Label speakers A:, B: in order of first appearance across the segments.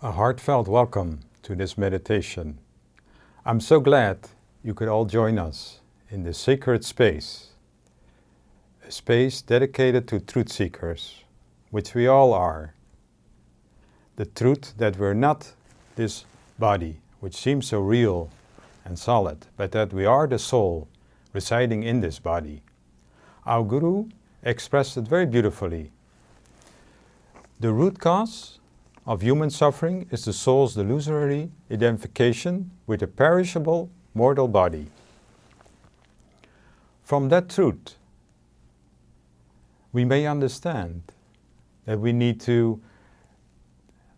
A: A heartfelt welcome to this meditation. I'm so glad you could all join us in this sacred space, a space dedicated to truth seekers, which we all are. The truth that we're not this body, which seems so real and solid, but that we are the soul residing in this body. Our Guru expressed it very beautifully. The root cause of human suffering is the soul's delusory identification with a perishable mortal body. From that truth, we may understand that we need to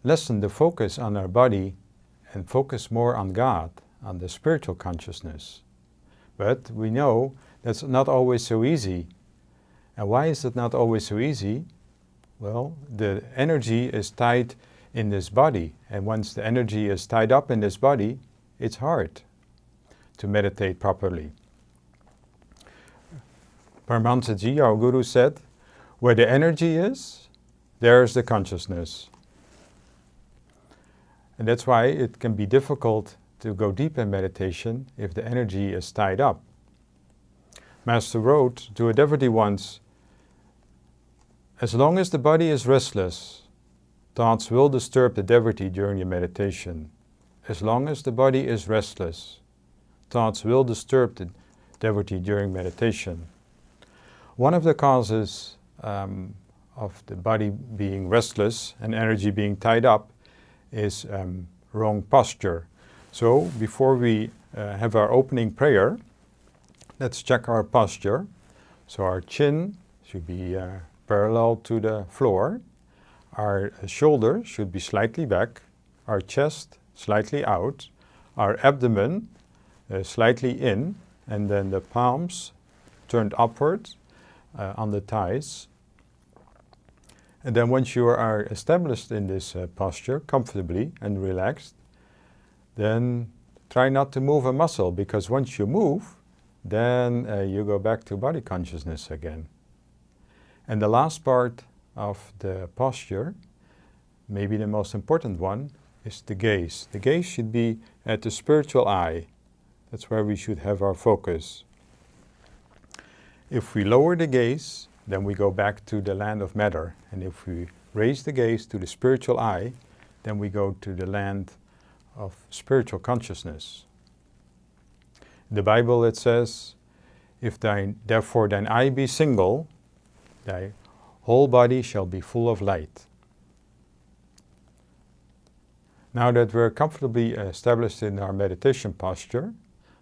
A: lessen the focus on our body and focus more on God, on the spiritual consciousness. But we know that's not always so easy. And why is it not always so easy? Well, the energy is tied in this body. And once the energy is tied up in this body, it's hard to meditate properly. Paramahansaji, our guru, said, where the energy is, there's the consciousness. And that's why it can be difficult to go deep in meditation if the energy is tied up. Master wrote to a devotee once, as long as the body is restless, Thoughts will disturb the devotee during your meditation. As long as the body is restless, thoughts will disturb the devotee during meditation. One of the causes um, of the body being restless and energy being tied up is um, wrong posture. So before we uh, have our opening prayer, let's check our posture. So our chin should be uh, parallel to the floor. Our shoulder should be slightly back, our chest slightly out, our abdomen uh, slightly in, and then the palms turned upward uh, on the thighs. And then once you are established in this uh, posture comfortably and relaxed, then try not to move a muscle because once you move, then uh, you go back to body consciousness again. And the last part of the posture, maybe the most important one, is the gaze. The gaze should be at the spiritual eye. That's where we should have our focus. If we lower the gaze, then we go back to the land of matter. And if we raise the gaze to the spiritual eye, then we go to the land of spiritual consciousness. In the Bible it says, If thine, therefore thine eye be single, thy whole body shall be full of light. Now that we're comfortably established in our meditation posture,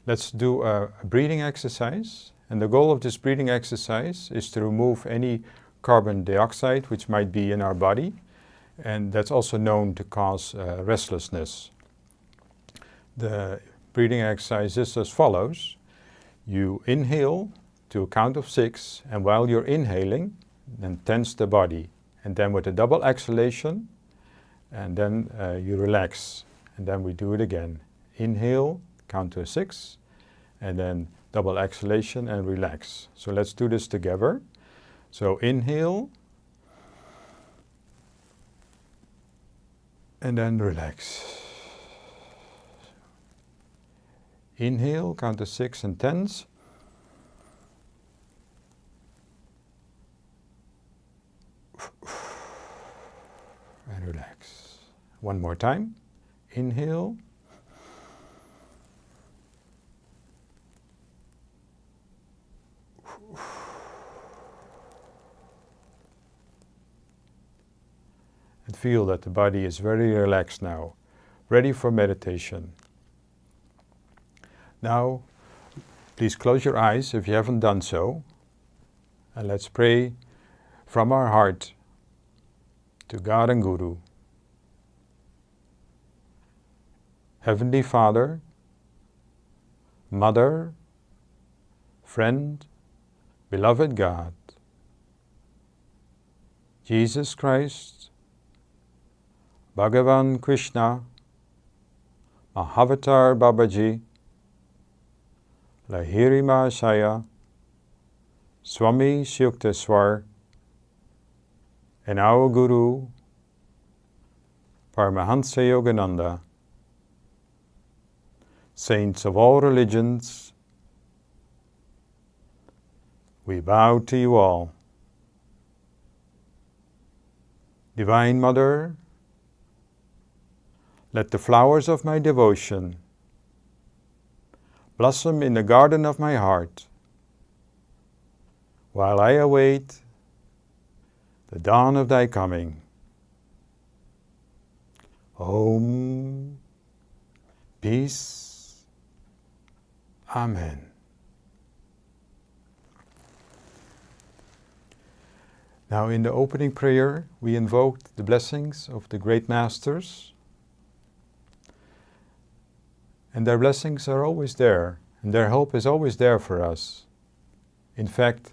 A: let's do a breathing exercise. And the goal of this breathing exercise is to remove any carbon dioxide which might be in our body, and that's also known to cause uh, restlessness. The breathing exercise is as follows. You inhale to a count of six, and while you're inhaling, then tense the body. And then with a double exhalation, and then uh, you relax. And then we do it again. Inhale, count to six, and then double exhalation and relax. So let's do this together. So inhale, and then relax. Inhale, count to six and tense. And relax. One more time. Inhale. And feel that the body is very relaxed now, ready for meditation. Now, please close your eyes if you haven't done so, and let's pray from our heart to God and Guru. Heavenly Father, Mother, Friend, Beloved God, Jesus Christ, Bhagavan Krishna, Mahavatar Babaji, Lahiri Mahashaya, Swami Yukteswar, and our Guru, Paramahansa Yogananda, saints of all religions, we bow to you all. Divine Mother, let the flowers of my devotion blossom in the garden of my heart while I await the dawn of thy coming. Om. Peace. Amen. Now, in the opening prayer, we invoked the blessings of the great masters. And their blessings are always there, and their help is always there for us. In fact,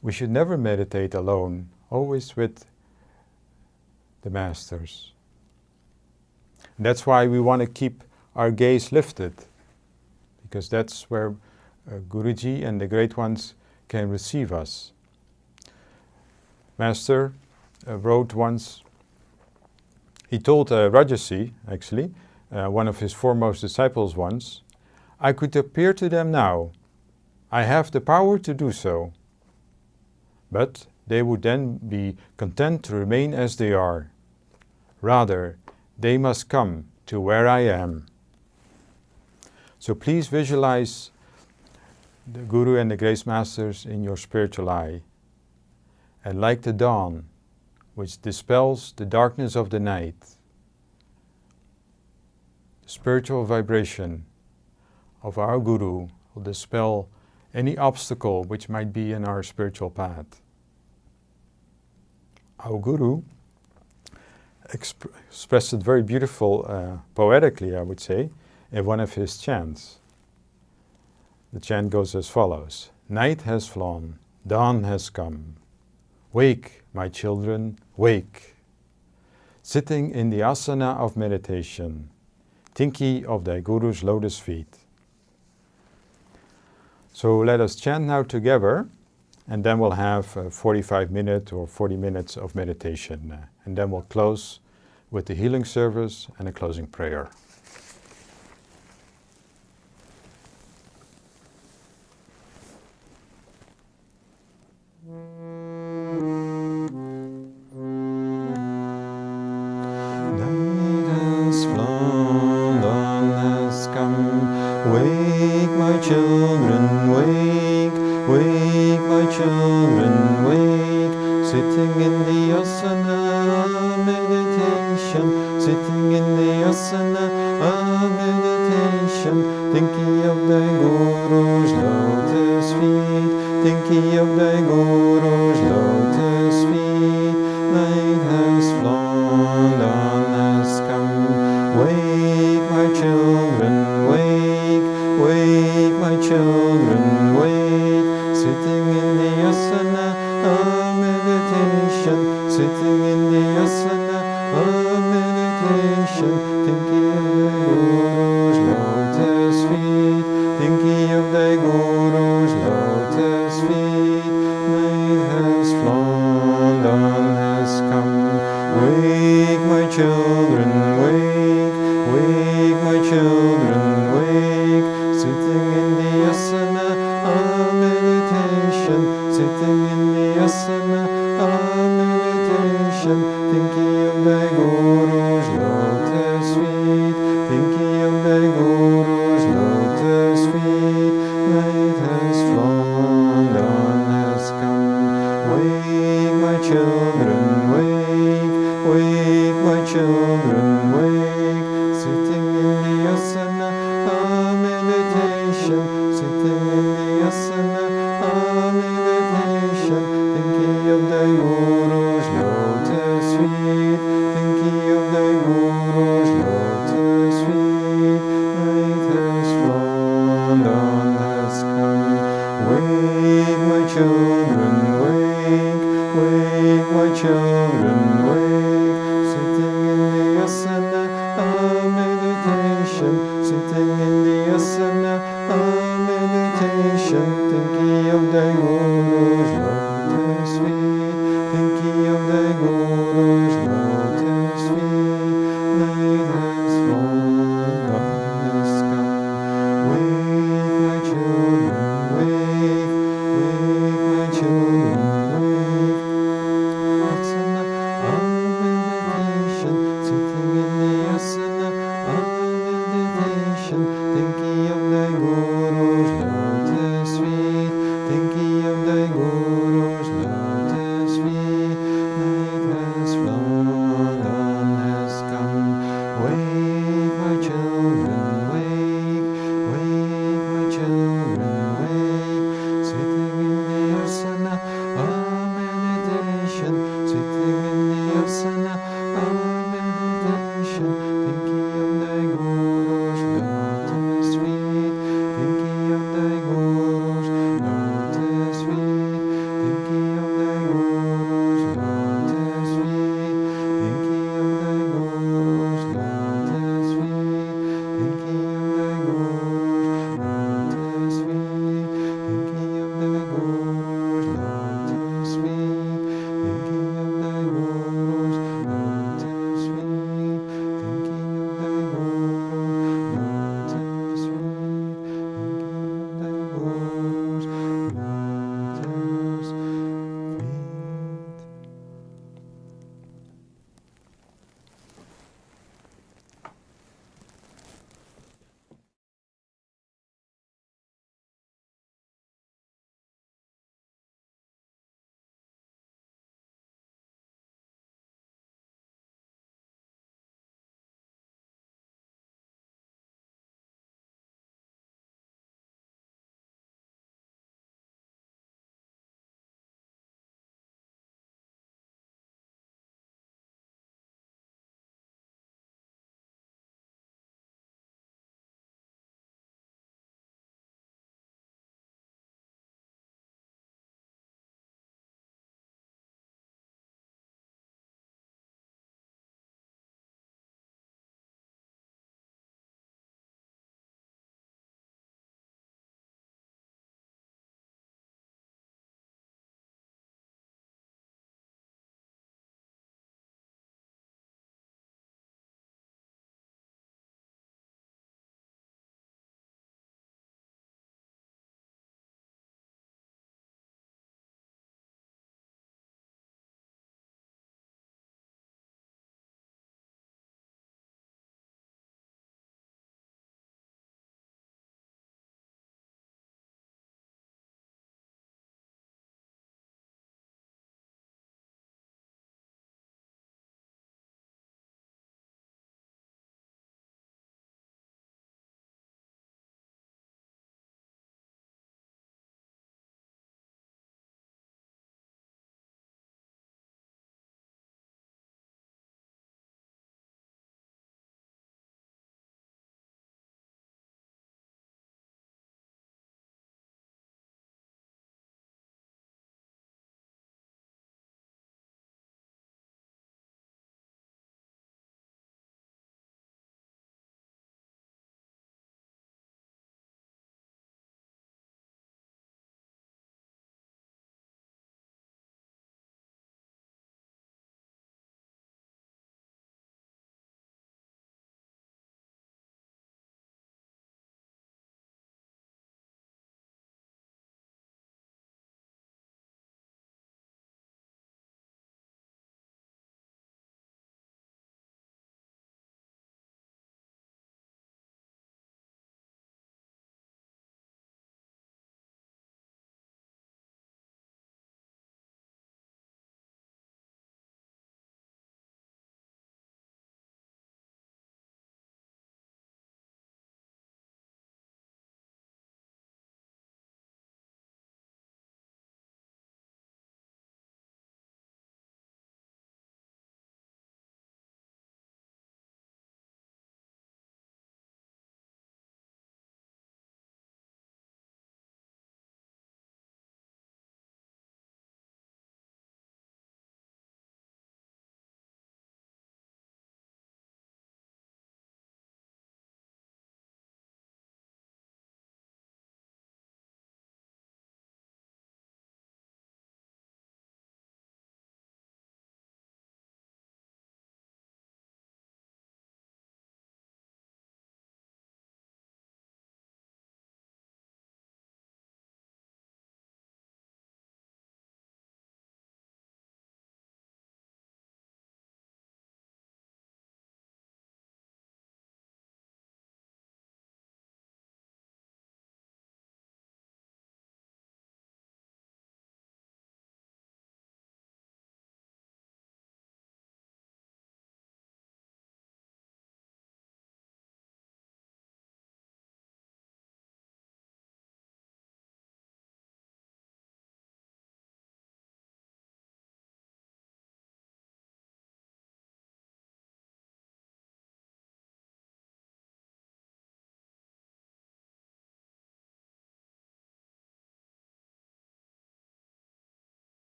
A: we should never meditate alone, always with the masters. And that's why we want to keep our gaze lifted, because that's where uh, Guruji and the great ones can receive us. Master uh, wrote once, he told uh, Rajarsi, actually, uh, one of his foremost disciples once, I could appear to them now. I have the power to do so. But they would then be content to remain as they are. Rather, they must come to where I am. So please visualize the Guru and the Grace Masters in your spiritual eye. And like the dawn, which dispels the darkness of the night, the spiritual vibration of our Guru will dispel any obstacle which might be in our spiritual path. Our Guru exp- expressed it very beautiful, uh, poetically, I would say, in one of his chants. The chant goes as follows Night has flown, dawn has come. Wake, my children, wake. Sitting in the asana of meditation, thinking of thy Guru's lotus feet. So let us chant now together, and then we'll have uh, 45 minutes or 40 minutes of meditation. Uh, and then we'll close with the healing service and a closing prayer.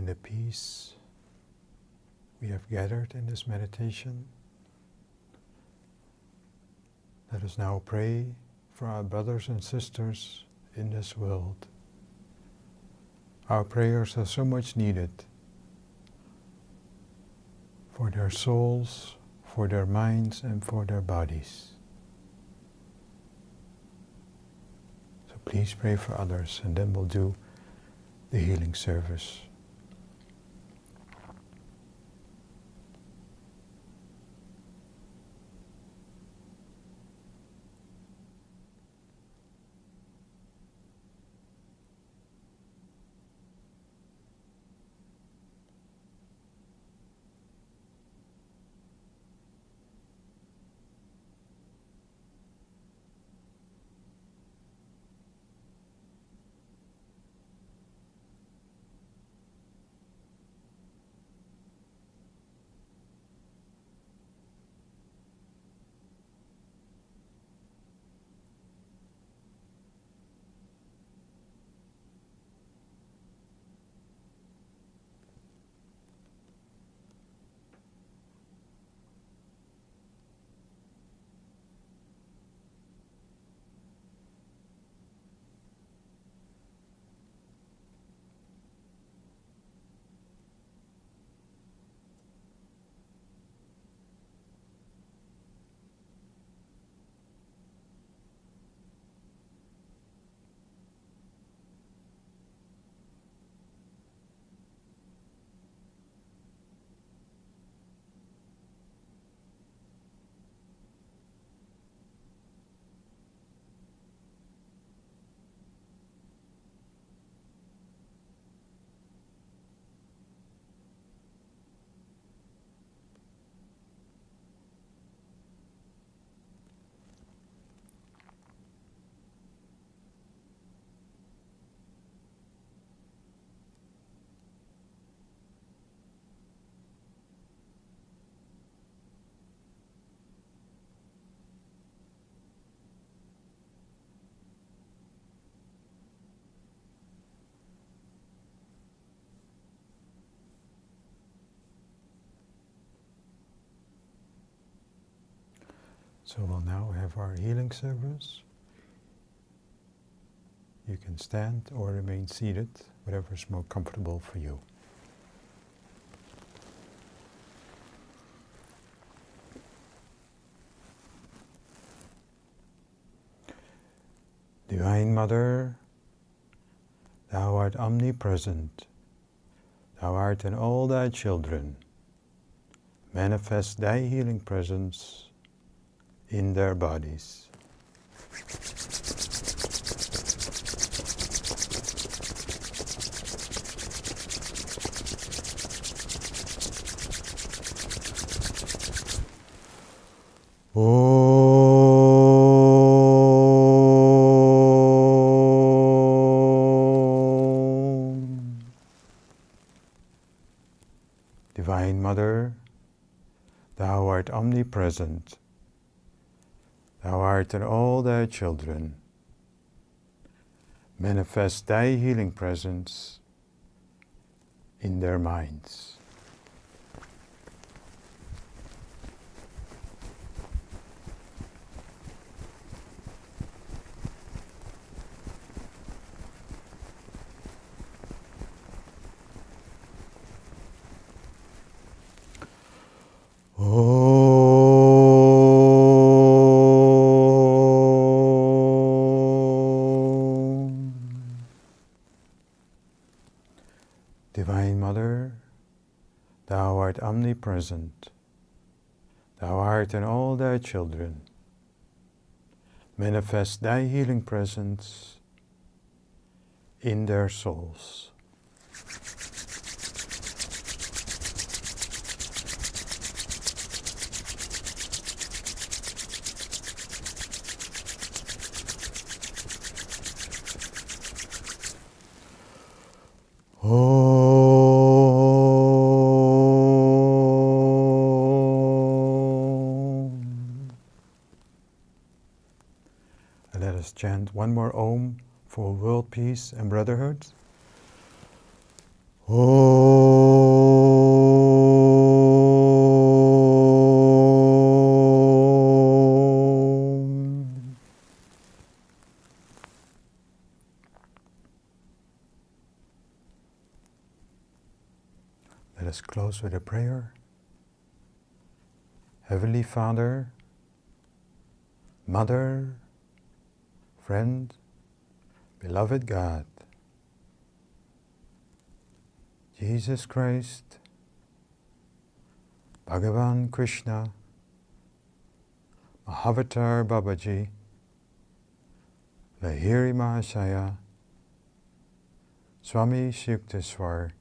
A: In the peace we have gathered in this meditation, let us now pray for our brothers and sisters in this world. Our prayers are so much needed for their souls, for their minds, and for their bodies. So please pray for others, and then we'll do the healing service. So we'll now have our healing service. You can stand or remain seated, whatever is more comfortable for you. Divine Mother, Thou art omnipresent. Thou art in all Thy children. Manifest Thy healing presence in their bodies. Divine Mother, Thou art omnipresent. Thou art in all thy children. Manifest thy healing presence in their minds. Om. Divine Mother, Thou art omnipresent. Thou art in all Thy children. Manifest Thy healing presence in their souls. Om. And let us chant one more Om for world peace and brotherhood. Om. Let us close with a prayer. Heavenly Father, Mother, friend, beloved God, Jesus Christ, Bhagavan Krishna, Mahavatar Babaji, Lahiri Mahashaya, Swami Yukteswar,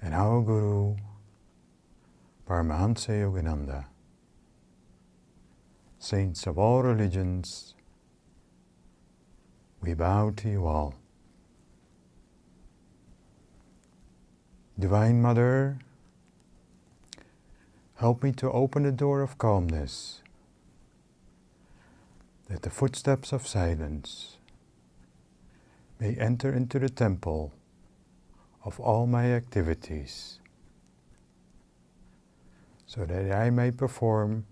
A: and our Guru, Paramahansa Yogananda, saints of all religions, we bow to you all. Divine Mother, help me to open the door of calmness, that the footsteps of silence may enter into the temple of all my activities, so that I may perform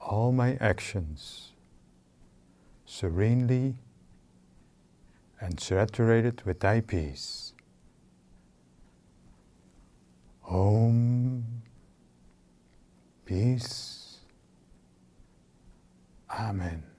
A: all my actions serenely and saturated with thy peace. Om Peace. Amen.